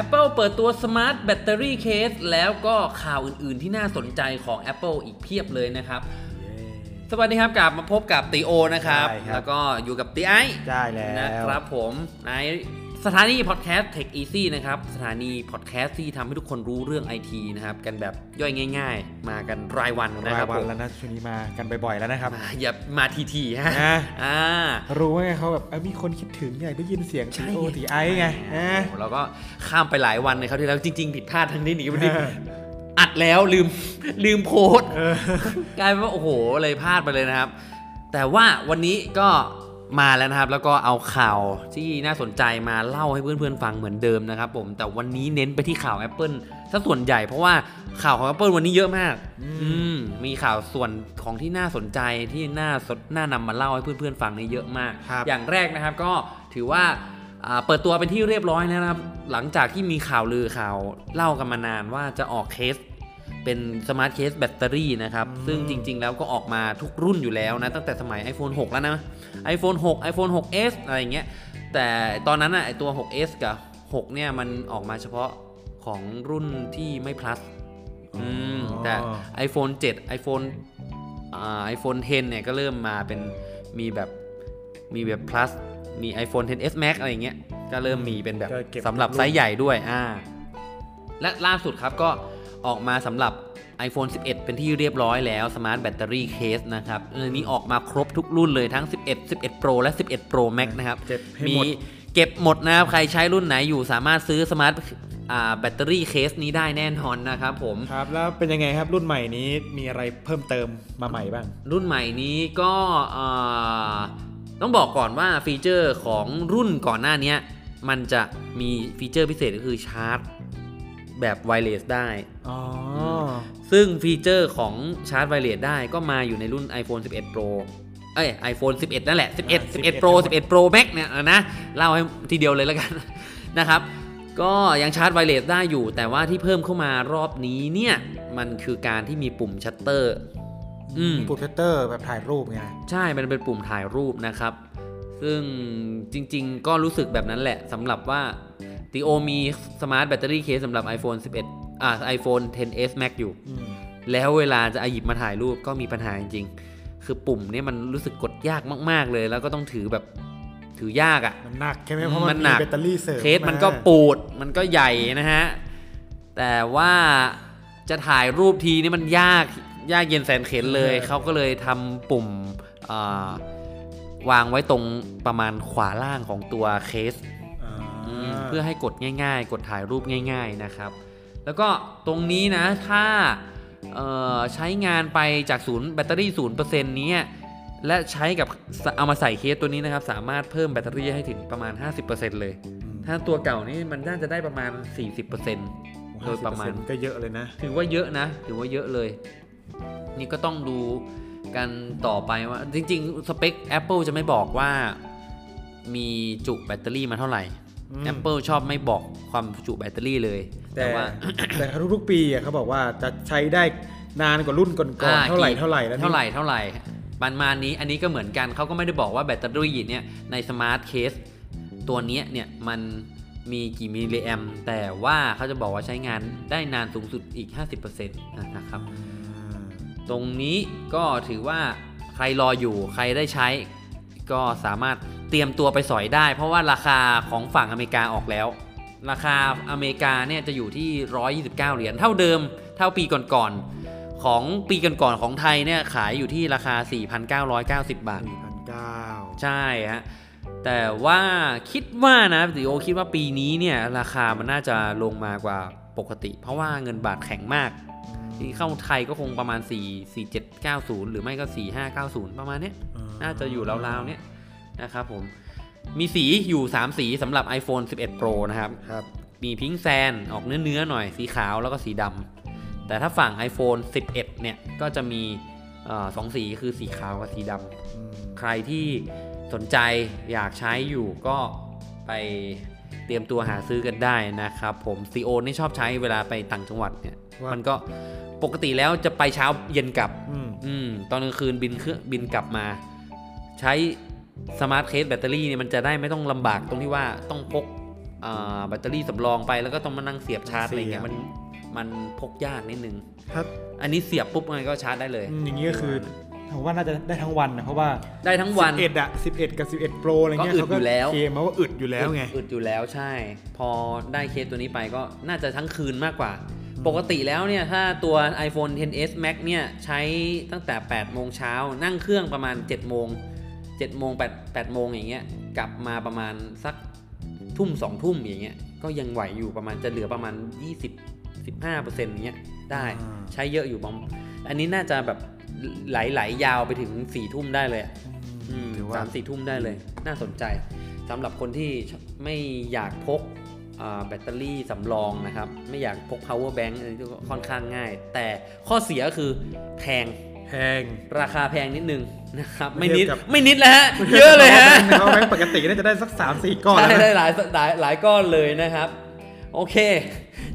Apple เปิดตัว Smart Battery Case แล้วก็ข่าวอื่นๆที่น่าสนใจของ Apple อีกเพียบเลยนะครับ สวัสดีครับกลับมาพบกับตีโอนะครับ ใช่ครับ แล้วก็อยู่กับตีไอได้แล้ว นะครับผมใน สถานีพอดแคสต์ Tech Easy นะครับ สถานีพอดแคสต์ที่ทำให้ทุกคนรู้เรื่องไอทีนะครับ กันแบบย่อยง่าย ๆ มากันรายวันนะราครัยบวัผนมแล้วนะช่วงนี้มากันบ่อยๆแล้วนะครับมาอย่ามาทีๆฮะนะอ่ารู้ว่าไงเขาแบบเอ้ยมีคนคิดถึงอยากได้ยินเสียงทีโอทีไอไงนะโอ้เราก็ข้ามไปหลายวันเลยครับที่แล้วจริง ๆ ผิดพลาดทั้งนี้หนีวันนี้เอออัดแล้วลืมลืมโพสต์กลายเป็นว่าโอ้โหเลยพลาดไปเลยนะครับ แต่ว่าวันนี้ก็ มาแล้วนะครับ แล้วก็เอาข่าวที่น่าสนใจมาเล่าให้เพื่อนๆฟังเหมือนเดิมนะครับผมแต่วันนี้เน้นไปที่ข่าว Apple ซะส่วนใหญ่เพราะว่าข่าวของ Apple วันนี้เยอะมาก อืมมีข่าวส่วนของที่น่าสนใจที่น่าสนน่านำมาเล่าให้เพื่อนๆฟังนี่เยอะมาก ครับ อย่างแรกนะครับก็ถือว่าอ่าเปิดตัวเป็นที่เรียบร้อยแล้วนะครับ หลังจากที่มีข่าวลือข่าวเล่ากันมานานว่าจะออกเคส เป็น smart case แบตเตอรี่นะครับ ซึ่งจริง ๆ แล้วก็ออกมาทุกรุ่นอยู่แล้วนะ ตั้งแต่สมัย iPhone 6 แล้วนะ iPhone 6 iPhone 6s อะไรอย่างเงี้ยแต่ตอนนั้นอะไอตัว 6s กับ 6 เนี่ย มันออกมาเฉพาะของรุ่นที่ไม่ plus อืมแต่ iPhone 7 iPhone อ่า iPhone 10 เนี่ย ก็เริ่มมาเป็นมีแบบมีแบบ plus มี iPhone 10s Max อะไรอย่างเงี้ยก็เริ่มมีเป็นแบบก็เก็บสำหรับรุ่นไซส์ใหญ่ด้วยอ่าและล่าสุดครับก็ ออกมาสำหรับ iPhone 11 เป็นที่เรียบร้อยแล้ว Smart Battery Case นะครับเรื่องนี้ออกมาครบทุกรุ่นเลยทั้ง 11 11 Pro และ 11 Pro Max นะครับเก็บให้มีหมดเก็บหมดนะครับ ใครใช้รุ่นไหนอยู่สามารถซื้อ Smart อ่าแบตเตอรี่เคสนี้ได้แน่นอนนะครับผม ครับ แล้วเป็นยังไงครับรุ่นใหม่นี้มีอะไรเพิ่มเติมมาใหม่บ้าง รุ่นใหม่นี้ก็เอ่อต้องบอกก่อนว่าฟีเจอร์ของรุ่นก่อนหน้านี้มันจะมีฟีเจอร์พิเศษก็คือชาร์จ แบบ wireless ได้อ๋อซึ่งฟีเจอร์ของชาร์จ wireless ได้ก็มาอยู่ในรุ่น iPhone 11 Pro เอ้ย iPhone 11 นั่นแหละ 11 11 Pro 11 Pro Max เนี่ยนะเล่าให้ทีเดียวเลยแล้วกันนะครับ ก็ยังชาร์จ wireless ได้อยู่ แต่ว่าที่เพิ่มเข้ามารอบนี้เนี่ย มันคือการที่มีปุ่มชัตเตอร์อืมปุ่มชัตเตอร์แบบถ่ายรูปไงใช่ มันเป็นปุ่มถ่ายรูปนะครับ ซึ่งจริง ๆ ก็รู้สึกแบบนั้นแหละสำหรับว่า ตีโอมี smart แบตเตอรี่เคสสำหรับ iPhone 11 อ่า iPhone 10s Max อยู่อืมแล้วเวลาจะเอาหยิบมาถ่ายรูปก็มีปัญหาจริงๆ คือปุ่มเนี่ยมันรู้สึกกดยากมาก ๆ เลย แล้วก็ต้องถือแบบถือยากอะ่ะ มันหนักใช่ไหมเพราะมันมันหนัมีกแบตเตอรี่เสริมเคสมันก็ปูด มันก็ใหญ่นะฮะ แต่ว่าจะถ่ายรูปทีนี่มันยาก ยากเย็นแสนเข็นเลย เขาก็เลยทำปุ่มอ่าวางไว้ตรงประมาณขวาล่างของตัวเคสอ่าอืม เพื่อให้กดง่ายๆ กดถ่ายรูปง่าย ๆนะครับ แล้วก็ตรงนี้นะถ้าเอ่อใช้งานไปจากศูนย์แบตเตอรี่ศูนย์เปอร์เซ็นต์นี้และใช้กับเอามาใส่เคสตัวนี้นะครับ สามารถเพิ่มแบตเตอรี่ให้ถึงประมาณ 50%เลย ถ้าตัวเก่านี่มันน่าจะได้ประมาณ 40%โดยประมาณก็เยอะเลยนะ ถือว่าเยอะนะ ถือว่าเยอะเลย นี่ก็ต้องดูกันต่อไปว่า จริง ๆ สเปค Apple จะไม่บอกว่ามีจุแบตเตอรี่มาเท่าไหร่อืม Apple ชอบไม่บอกความจุแบตเตอรี่เลย แต่แต่ว่าแต่ทุกๆปีอะเขาบอกว่าจะใช้ได้นานกว่ารุ่นก่อนอ่าๆเท่าไหร่กี่เท่าไหร่แล้วนี่เท่าไหร่เท่าไหร่ประมาณนี้อันนี้ก็เหมือนกันเขาก็ไม่ได้บอกว่าแบตเตอรี่เนี่ยใน smart case ตัวเนี้ยเนี่ยมันมีกี่มิลลิแอมแต่ว่าเขาจะบอกว่าใช้งานได้นานสูงสุดอีก 50%นะครับ ตรงนี้ก็ถือว่าใครรออยู่ใครได้ใช้ก็สามารถ เตรียมตัวไปสอยได้ เพราะว่าราคาของฝั่งอเมริกาออกแล้ว ราคาอเมริกาเนี่ยจะอยู่ที่ 129 เหรียญเท่าเดิมเท่าปีก่อนๆของปีก่อนๆของไทยเนี่ยขายอยู่ที่ราคา 4,990 บาทสี่พันเก้าใช่ฮะแต่ว่าคิดว่านะดิโอคิดว่าปีนี้เนี่ยราคามันน่าจะลงมากว่าปกติ เพราะว่าเงินบาทแข็งมากที่เข้าไทยก็คงประมาณ 4 4 7 9 0 หรือไม่ก็ 4 5 9 0 ประมาณเนี้ยน่าจะอยู่ราวๆเนี้ย นะครับผม มีสีอยู่ 3 สีสำหรับ iPhone 11 Pro นะครับ ครับ มีพิงค์แซนออกเนื้อๆหน่อยสีขาวแล้วก็สีดำ แต่ถ้าฝั่ง iPhone 11 เนี่ย ก็จะมีเออสองสีคือสีขาวกับสีดำอืมใครที่สนใจอยากใช้อยู่ก็ไปเตรียมตัวหาซื้อกันได้นะครับผมซีโอนี่ชอบใช้เวลาไปต่างจังหวัดเนี่ยว่ามัมันก็ปกติแล้วจะไปเช้าเย็นกลับอืมอืมตอนกลางคืนบินเครื่องบินกลับมา ใช้ smart case แบตเตอรี่เนี่ยมันจะได้ไม่ต้องลำบากตรงที่ว่าต้องพกอ่าแบตเตอรี่สำรองไปแล้วก็ต้องมานั่งเสียบชาร์จอะไรเงี้ยเสียบมันมันพกยากนิดนึงถ้าอันนี้เสียบปุ๊บมันก็ชาร์จได้เลยอืมอย่างนี้ก็คือผมว่าน่าจะได้ทั้งวันนะเพราะว่าได้ทั้งวัน11อะ11 กับ 11 Pro อะไรเงี้ยก็อึดเขาอยู่แล้วเคลมมาว่าอึดอยู่แล้วไงอึดอยู่แล้วใช่ พอได้เคสตัวนี้ไปก็น่าจะทั้งคืนมากกว่า ปกติแล้วเนี่ยถ้าตัว iPhone 10s Max เนี่ยใช้ตั้งแต่8โมงเช้านั่งเครื่องประมาณ7โมง 7โมง8 8โมงอย่างเงี้ยกลับมาประมาณสักทุ่ม2ทุ่มอย่างเงี้ยก็ยังไหวอยู่ประมาณจะเหลือประมาณ 20 15เปอร์เซ็นต์เงี้ยได้อ่าใช้เยอะอยู่บอมอันนี้น่าจะแบบไหลๆยาวไปถึง4ทุ่มได้เลยอะอืมถือว่าสามสี่ทุ่มได้เลย น่าสนใจสำหรับคนที่ไม่อยากพกอ่าแบตเตอรี่สำรองนะครับ ไม่อยากพก power bank อันนี้ก็ค่อนข้างง่าย แต่ข้อเสียก็คือแพง แพง ราคาแพงนิดนึงนะครับไม่ไม่เทีนิยดบกับไม่นิดแล้วฮะเยอะเลยฮะเขาแบงค์ปกติน่าจะได้สัก 3 4 ก้อนใช่แล้วได้นะหลายหลายหลายก้อนเลยนะครับ โอเค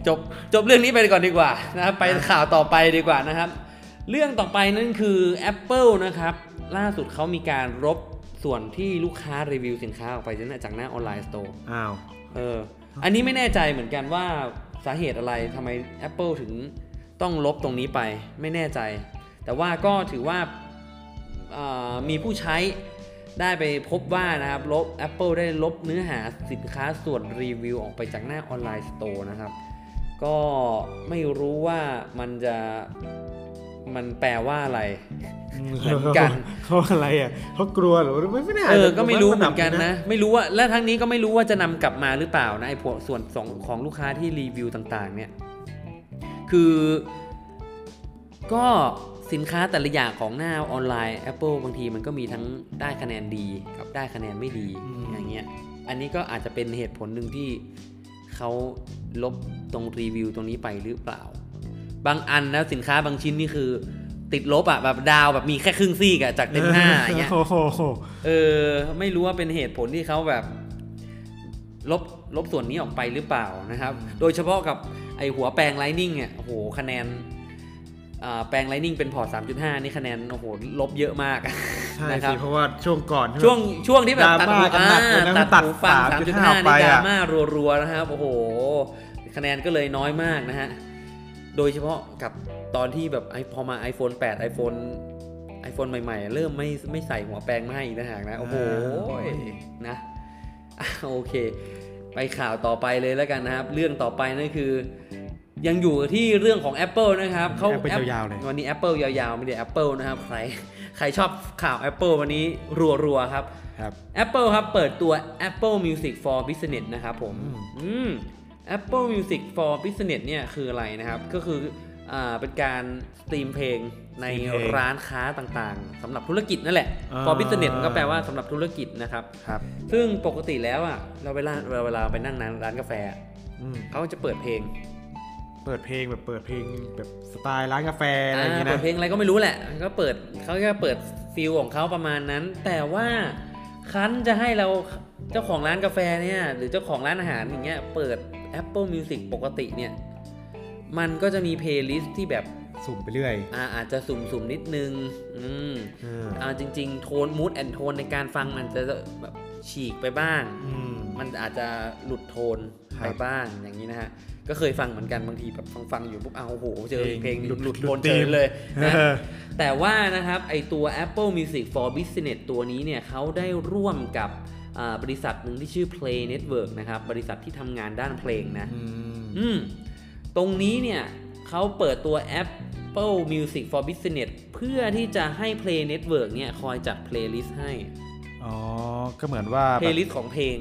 จบจบเรื่องนี้ไปก่อนดีกว่านะครับไปข่าวต่อไปดีกว่านะครับ เรื่องต่อไปนั่นคือ Apple นะครับ ล่าสุดเขามีการรบส่วนที่ลูกค้ารีวิวสินค้าออกไปจากหน้าออนไลน์สโตร์อ้าวเอออันนี้ไม่แน่ใจเหมือนกันว่าสาเหตุอะไรทำไม Apple ถึงต้องลบตรงนี้ไปไม่แน่ใจ แต่ว่าก็ถือว่าอ่ามีผู้ใช้ได้ไปพบว่านะครับลบ Apple ได้ลบเนื้อหาสินค้าส่วนรีวิวออกไปจากหน้าออนไลน์สโตร์นะครับ ก็ไม่รู้ว่ามันจะมันแปลว่าอะไรเหมือนกันเขาอะไรอะเขากลัวเหรือไม่ไม่น่าเออจะก็ไม่รู้เหมือนกันดับนะ ไม่รู้ว่าและทั้งนี้ก็ไม่รู้ว่าจะนำกลับมาหรือเปล่านะไอ้พวกส่วนสองของลูกค้าที่รีวิวต่างๆ เนี่ย คือ ก็ สินค้าแต่ละอย่างของหน้าออนไลน์ Apple บางทีมันก็มีทั้งได้คะแนนดีกับได้คะแนนไม่ดีอย่างเงี้ยอันนี้ก็อาจจะเป็นเหตุผลหนึ่งที่เขาลบตรงรีวิวตรงนี้ไปหรือเปล่า บางอันนะสินค้าบางชิ้นนี่คือ ติดลบอะแบบดาวแบบมีแค่ครึ่งซีกอะจากเต็มห้าอย่างเงี้ยโอ้โหเออไม่รู้ว่าเป็นเหตุผลที่เขาแบบ ลบลบส่วนนี้ออกไปหรือเปล่านะครับ โดยเฉพาะกับไอหัวแปลงไลนิ่งเนี่ยโอ้โหคะแนนอ่า แปลงไลนิ่งเป็นพอร์ต 3.5 นี่คะแนนโอ้โหลบเยอะมากใช่นะครับสิเพราะว่าช่วงก่อนใไหมช่วงช่วงที่แบบตัดดราม่าหูกันหนักเลยนะอ่าตัตัดดหูฟัง3.5 3.5ไปนี่ดอะราม่ารัวๆนะครับโอ้โห คะแนนก็เลยน้อยมากนะฮะ โดยเฉพาะกับตอนที่แบบไอพอมา iPhone 8 iPhone iPhone ใหม่ๆ เริ่มไม่ไม่ใส่หัวแปลงมาให้อีกนะฮะนะ โอ้โหนะอะโอเค ไปข่าวต่อไปเลยแล้วกันนะครับ เรื่องต่อไปนั่นคือ ยังอยู่ที่เรื่องของ Apple นะครับเขา Apple App- ยาวๆเลยวันนี้ Apple ยาวๆ ไม่ได้ Apple นะครับ ใครใครชอบข่าว Apple วันนี้รัวๆ ครับครับ Apple ครับ เปิดตัว Apple Music for Business นะครับผมอืมอืม Apple Music for Business เนี่ยคืออะไรนะครับ ก็คืออ่าเป็นการสตรีมเพลงในสตรีมเพลงร้านค้าต่างๆสำหรับธุรกิจนั่นแหละอ่า for Business มันก็แปลว่าสำหรับธุรกิจนะครับครับ ซึ่งปกติแล้วอะเราเวลาเวลาไปนั่งร้านกาแฟอะอืมเขาจะเปิดเพลง เปิดเพลงแบบเปิดเพลงแบบสไตล์ร้านกาแฟอะไรอย่างอ่าเงี้ยนะเปิดเพลงอะไรก็ไม่รู้แหละก็เปิดเขาก็เปิด feel ของเขาประมาณนั้น แต่ว่าครั้นจะให้เราเจ้าของร้านกาแฟเนี่ยหรือเจ้าของร้านอาหารอย่างเงี้ยเปิด Apple Music ปกติเนี่ยมันก็จะมีเพลย์ลิสต์ที่แบบสุ่มไปเรื่อยอ่าอาจจะสุ่มๆนิดนึง อืมอ่าอ่าจริง ๆ โทน mood and tone ในการฟังมันจะแบบฉีกไปบ้าง อืม มันอาจจะหลุดโทนครับไปบ้างอย่างนี้นะฮะก็เคยฟังเหมือนกันบางทีแบบฟังฟังๆอยู่ปุ๊บอ้าวโอ้โหเจอเพลงเพลงหลุดหลุดหลุโทดนธีเฉมยเลยนะเออแต่ว่านะครับไอตัว Apple Music for Business ตัวนี้เนี่ยเขาได้ร่วมกับอ่าบริษัทหนึ่งที่ชื่อ Play Network นะครับบริษัทที่ทำงานด้านเพลงนะอืมอืมตรงนี้เนี่ยเขาเปิดตัว Apple Music for Business เพื่อที่จะให้ Play Network เนี่ยคอยจัด playlist ให้ อ๋อ ก็เหมือนว่าแบบ playlist ของเพลง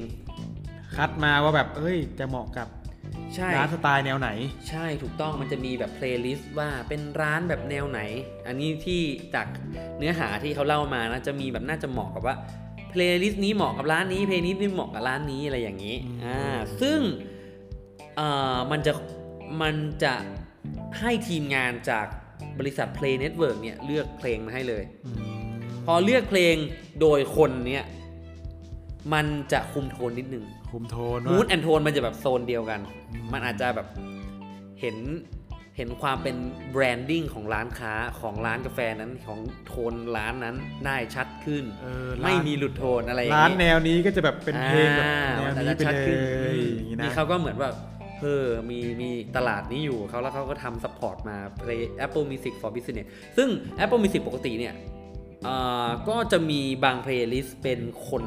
คัดมาว่าแบบเอ้ยจะเหมาะกับใช่ร้านสไตล์แนวไหน ใช่ถูกต้องมันจะมีแบบ playlist ว่าเป็นร้านแบบแนวไหน อันนี้ที่จากเนื้อหาที่เขาเล่ามานะจะมีแบบน่าจะเหมาะกับว่า playlist นี้เหมาะกับร้านนี้ playlist นี้เหมาะกับร้านนี้อะไรอย่างนี้อืมอ่าซึ่งเอ่อมันจะมันจะให้ทีมงานจากบริษัท Play Network เนี่ยเลือกเพลงมาให้เลยอืมพอเลือกเพลงโดยคนเนี่ยมันจะคุมโทนนิดนึง คุมโทนมูดว่าแอนโทนมันจะแบบโซนเดียวกันอืมมันอาจจะแบบเห็นเห็นความเป็นแบรนดิ้งของร้านค้าของร้านกาแฟนั้นของโทนร้านนั้นได้ชัดขึ้นเออไม่ร้านมีหลุดโทนอะไรอย่างร้านนี้แนวนี้ก็จะแบบเป็นเพลงแบบอ่าแนวมันี้จะไปชัดเลขึ้นยอย่างนี้นี่นะเขาก็เหมือนแบบเออมีมีตลาดนี้อยู่เขาแล้วเขาก็ทำซัพพอร์ตมา Play Apple Music for Business ซึ่ง Apple Music ปกติเนี่ยเอ่อก็จะมีบางเพลย์ลิสต์เป็นคน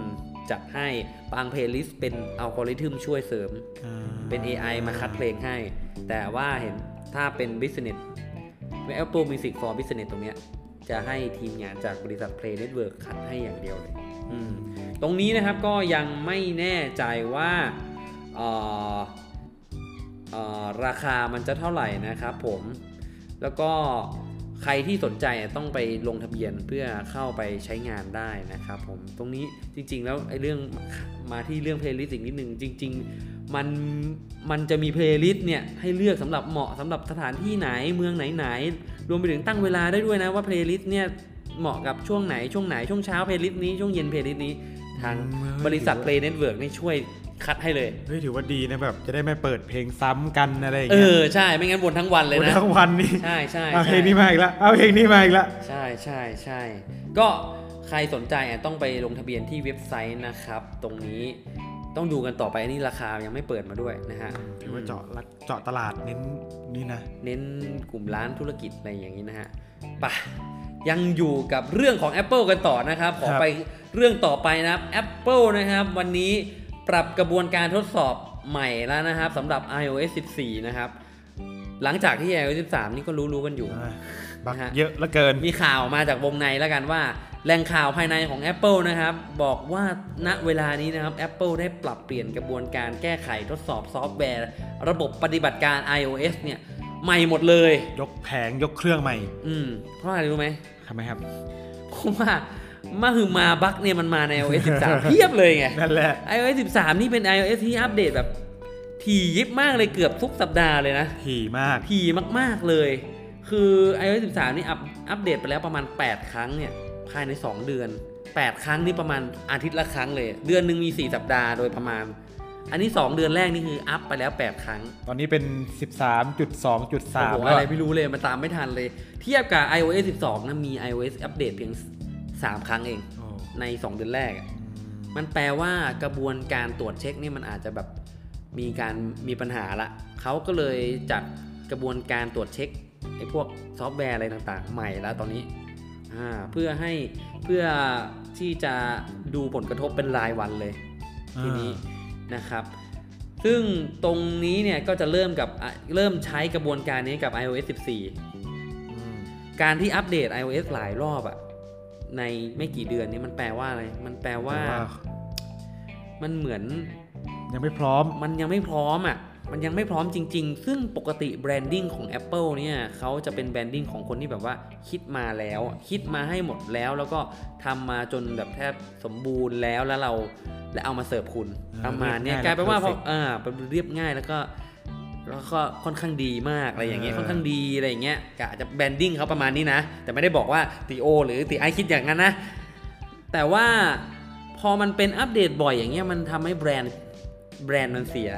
จัดให้บางเพลย์ลิสต์เป็นอัลกอริทึมช่วยเสริมอ่าเป็น AI มาคัดเพลงให้ แต่ว่าเห็นถ้าเป็น Business Apple Music for Business ตรงเนี้ยจะให้ทีมงานจากบริษัท Play Network คัดให้อย่างเดียวเลยอืมตรงนี้นะครับก็ยังไม่แน่ใจว่าเอ่อเอ่อราคามันจะเท่าไหร่นะครับผม แล้วก็ ใครที่สนใจต้องไปลงทะเบียนเพื่อเข้าไปใช้งานได้นะครับผมตรงนี้จริง ๆ แล้วไอ้เรื่องมาที่เรื่องเพลย์ลิสต์อีกนิดนึงจริง ๆ มันมันจะมีเพลย์ลิสต์เนี่ยให้เลือกสำหรับเหมาะสำหรับสถานที่ไหนเมืองไหนๆรวมไปถึงตั้งเวลาได้ด้วยนะว่าเพลย์ลิสต์เนี่ยเหมาะกับช่วงไหนช่วงไหนช่วงเช้าเพลย์ลิสต์นี้ช่วงเย็นเพลย์ลิสต์นี้ทางบริษัท Play Network นี่ช่วย คัดให้เลยเฮ้ยถือว่าดีนะแบบจะได้ไม่เปิดเพลงซ้ำกันอะไรอย่างเอเงี้ยอใช่ไม่งั้นวนทั้งวันเลยวันนะทั้งวันนี่ใช่ใช่เอาเพลใช่งนี้มาอีกแล้วเอาเพลงนี้มาอีกแล้วใช่ใช่ใช่ก็ใครสนใจอะต้องไปลงทะเบียนที่เว็บไซต์นะครับ ตรงนี้ต้องดูกันต่อไปอันนี่ราคายังไม่เปิดมาด้วยนะฮะถือว่าเจาะละเจาะตลาดเน้นนี่นะ เน้นกลุ่มร้านธุรกิจอะไรอย่างนี้นะฮะไปะยังอยู่กับเรื่องของ Apple กันต่อนะครับ ขอครับไปเรื่องต่อไปนะครับ Apple นะครับ วันนี้ ปรับกระบวนการทดสอบใหม่แล้วนะครับสำหรับ iOS 14 นะครับ หลังจากที่ iOS 13 นี่ก็รู้ๆกันอยู่อ่าบักนะฮะเยอะเหลือเกิน มีข่าวมาจากวงในแล้วกันว่า แหล่งข่าวภายในของ Apple นะครับ บอกว่าณเวลานี้นะครับ Apple ได้ปรับเปลี่ยนกระบวนการแก้ไขทดสอบซอฟต์แวร์ ระบบปฏิบัติการ iOS เนี่ยใหม่หมดเลย ยกแผงยกเครื่องใหม่ อืมเพราะอะไรรู้ไหมทำไมครับเพราะว่า มาคือมาบั๊กเนี่ยมันมาใน iOS 13 เพียบเลยไง นั่นแหละ iOS 13 นี่เป็น iOS ที่อัปเดตแบบถี่ยิบมากเลยเกือบทุกสัปดาห์เลยนะ ถี่มาก ถี่มากๆเลย คือ iOS 13 นี่อัปอัปเดตไปแล้วประมาณ 8 ครั้งเนี่ย ภายใน 2 เดือน 8 ครั้งนี่ประมาณอาทิตย์ละครั้งเลย เดือนหนึ่งมี 4 สัปดาห์โดยประมาณ อันนี้ 2 เดือนแรกนี่คืออัพไปแล้ว 8 ครั้ง ตอนนี้เป็น 13.2.3โอ้โหแล้วอะไรไม่รู้เลยมันตามไม่ทันเลย เทียบกับ iOS 12นะมี iOS อัปเดตเพียง 3 ครั้งเองโอ้ใน 2 เดือนแรกอะมันแปลว่ากระบวนการตรวจเช็คนี่มันอาจจะแบบมีการมีปัญหาละเขาก็เลยจัดกระบวนการตรวจเช็คไอ้พวกซอฟต์แวร์อะไรต่างๆ ใหม่แล้วตอนนี้อ่าเพื่อให้เพื่อที่จะดูผลกระทบเป็นรายวันเลย ทีนี้นะครับ ซึ่งตรงนี้เนี่ยก็จะเริ่มกับอะเริ่มใช้กระบวนการนี้กับ iOS 14อืมการที่อัปเดต iOS หลายรอบอะ ในไม่กี่เดือนนี้มันแปลว่าอะไร มันแปลว่าแต่ว่า มันเหมือน ยังไม่พร้อม มันยังไม่พร้อมอะ มันยังไม่พร้อมจริง ๆ ซึ่งปกติ branding ของ Apple เนี่ยเขาจะเป็น branding ของคนที่แบบว่าคิดมาแล้วอะคิดมาให้หมดแล้ว แล้วก็ทำมาจนแบบแทบสมบูรณ์แล้วแล้วเรา แล้วเอามาเสิร์ฟคุณอ่าประมาณเนี้ยเรียบง่ายกลายเป็นว่าและพอ perfect อ่าเป็นเรียบง่ายแล้วก็ แล้วก็ค่อนข้างดีมากอะไรอย่างเงี้ยเออค่อนข้างดีอะไรอย่างเงี้ยกะจะแบรนดิ้งเขาประมาณนี้นะ แต่ไม่ได้บอกว่าตีโอ หรือตีไอคิดอย่างนั้นนะ แต่ว่าพอมันเป็นอัปเดตบ่อยอย่างเงี้ยมันทำให้แบรนด์แบรนด์มันเสีย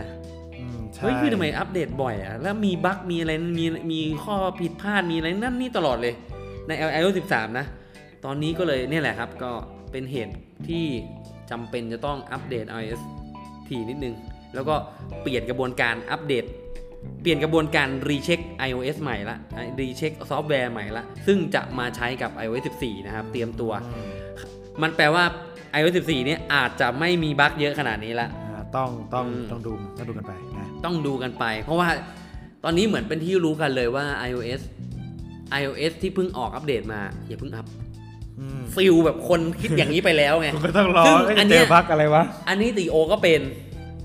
อืมใช่เฮ้ยคือทำไมอัปเดตบ่อยอะแล้วมีบั๊กมีอะไรมีมีข้อผิดพลาดมีอะไรนั่นนี่ตลอดเลยใน iOS 13 นะ ตอนนี้ก็เลยเนี่ยแหละครับ ก็เป็นเหตุที่จำเป็นจะต้องอัปเดต iOS ทีนิดนึง แล้วก็เปลี่ยนกระบวนการอัปเดต เปลี่ยนกระบวนการรีเช็ค iOS ใหม่ละรีเช็คซอฟต์แวร์ใหม่ละ ซึ่งจะมาใช้กับ iOS 14 นะครับ เตรียมตัวอืมมันแปลว่า iOS 14 เนี่ยอาจจะไม่มีบั๊กเยอะขนาดนี้ละอ่าต้องต้องอืมต้องดูต้องดูกันไปนะต้องดูกันไป เพราะว่าตอนนี้เหมือนเป็นที่รู้กันเลยว่า iOS iOS ที่เพิ่งออกอัปเดตมาอย่าเพิ่งอัพอืมฟิลแบบคนคิดอย่างนี้ไปแล้วไงคุณก็ต้องรอซึ่งเอ้ยอันเจเนี้ยอพักอะไรวะ อันนี้ตีโอก็เป็น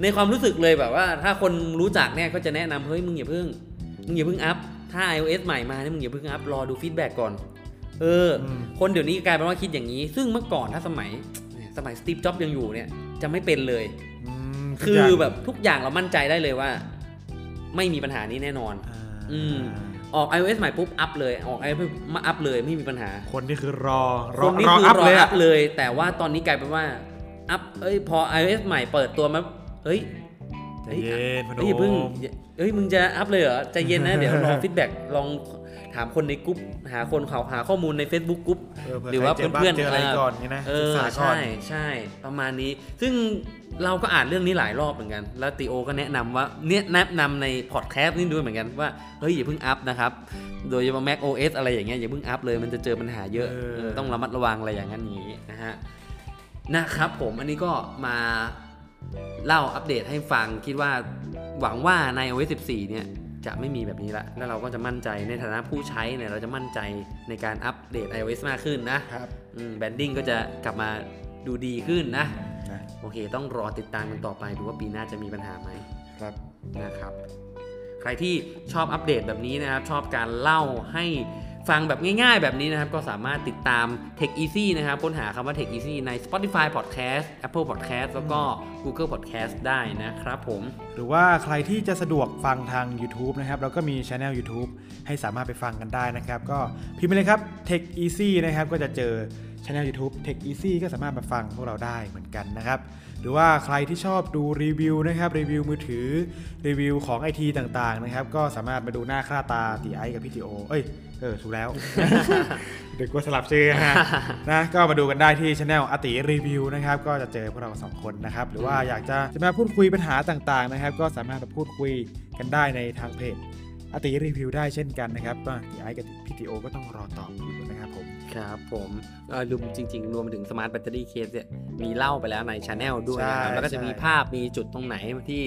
ในความรู้สึกเลยแบบว่า ถ้าคนรู้จักเนี่ยก็จะแนะนำเฮ้ยมึงอย่าเพิ่งมึงอย่าเพิ่งอัพ ถ้า iOS ใหม่มาเนี่ยมึงอย่าเพิ่งอัพรอดูฟีดแบ็กก่อน เอออมคนเดี๋ยวนี้กลายเป็นว่าคิดอย่างนี้ ซึ่งเมื่อก่อนถ้าสมัยสมัยสตีฟจ็อบยังอยู่เนี่ยจะไม่เป็นเลย อืมทุกคืออย่างแบบทุกอย่างเรามั่นใจได้เลยว่า ไม่มีปัญหานี้แน่นอน อ่าอืม ออก iOS ใหม่ปุ๊บอัพเลย ออก iOS มาอัพเลยไม่มีปัญหา คนที่คือรอรคอนนี้รอคืออัพรอเลยอัอะพเลย แต่ว่าตอนนี้กลายเป็นว่าอัพเอ้ยพอ iOS ใหม่เปิดตัวมา เอ้ยใจเย็นพนเอ้ยอย่าเพิ่งมอย่าเอ้ยมึงจะอัพเลยเหรอใจเย็นนะเดี๋ยวรอฟีดแบ็กลองถามคนในกรุ๊ปหาคนเขาหาข้อมูลใน Facebook กรุ๊ปเออเผื่อหรือว่าใครเจอบ้างเพื่อนๆเจออะไรเออก่อนนี่นะเอศึกอษาก่อนใช่ใช่ประมาณนี้ ซึ่งเราก็อ่านเรื่องนี้หลายรอบเหมือนกัน แล้วติโอก็แนะนำว่าเนี่ยแนะนำในพอดแคสต์นี่ด้วยเหมือนกันว่าเฮ้ยอย่าเพิ่งอัพนะครับ โดยเฉพาะ Mac OS อะไรอย่างเงี้ยอย่าเพิ่งอัพเลยมันจะเจอปัญหาเยอะเออเออต้องระมัดระวังอะไรอย่างนั้นอย่างนี้นะฮะนะครับผมอันนี้ก็มา เล่าอัปเดตให้ฟังคิดว่าหวังว่าใน OS 14 เนี่ยจะไม่มีแบบนี้ละแล้วเราก็จะมั่นใจในฐานะผู้ใช้เนี่ยเราจะมั่นใจในการอัปเดต iOS มากขึ้นนะครับแบนดิ้งก็จะกลับมาดูดีขึ้นนะนะโอเค ต้องรอติดตามกันต่อไปดูว่าปีหน้าจะมีปัญหาไหมครับนะครับ ใครที่ชอบอัปเดตแบบนี้นะครับ ชอบการเล่าให้ ฟังแบบง่ายๆ แบบนี้นะครับ ก็สามารถติดตาม Tech Easy นะครับ ค้นหาคำว่า Tech Easy ใน Spotify Podcast Apple Podcast แล้วก็ Google Podcast ได้นะครับผม หรือว่าใครที่จะสะดวกฟังทาง YouTube นะครับเราก็มีช anel YouTube ให้สามารถไปฟังกันได้นะครับ ก็พิมพ์ไปเลยครับ Tech Easy นะครับก็จะเจอ ช anel YouTube Tech Easy ก็สามารถมาฟังพวกเราได้เหมือนกันนะครับ หรือว่าใครที่ชอบดูรีวิวนะครับรีวิวมือถือรีวิวของไอทีต่างๆนะครับก็สามารถมาดูหน้าค่าตาตีไอกับพี่ตีโอเอ้ยเออถูกแล้ว เดี๋ยวกลัวสลับชื่อนะนะก็มาดูกันได้ที่ช anel อติรีวิวนะครับก็จะเจอพวกเราสองคนนะครับหรือว่าอยากจะจะมาพูดคุยปัญหาต่างๆนะครับ ก็สามารถมาพูดคุยกันได้ในทางเพจ ตี๋รีวิวได้เช่นกันนะครับก็ตี๋ไอกับพี่ตี๋โอก็ต้องรอตอบอยู่นะครับผม ครับผมเอ่อรวมจริง ๆ รวมไปถึง Smart Battery Case เนี่ยมีเล่าไปแล้วในช anel ด้วยนะครับใช่แล้วก็จะใช่มีภาพมีจุดตรงไหนที่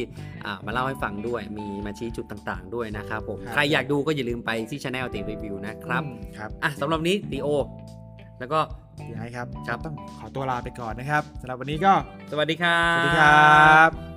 อ่ามาเล่าให้ฟังด้วย มีมาชี้จุดต่างๆ ด้วยนะครับผม ใครอยากดูก็อย่าลืมไปที่ channel ติรีวิวนะครับอืมครับอะสำหรับวันนี้ตี๋โอ แล้วก็ตี๋ไอครับครับต้องขอตัวลาไปก่อนนะครับสำหรับวันนี้ก็ สวัสดีครับสวัสดีครับ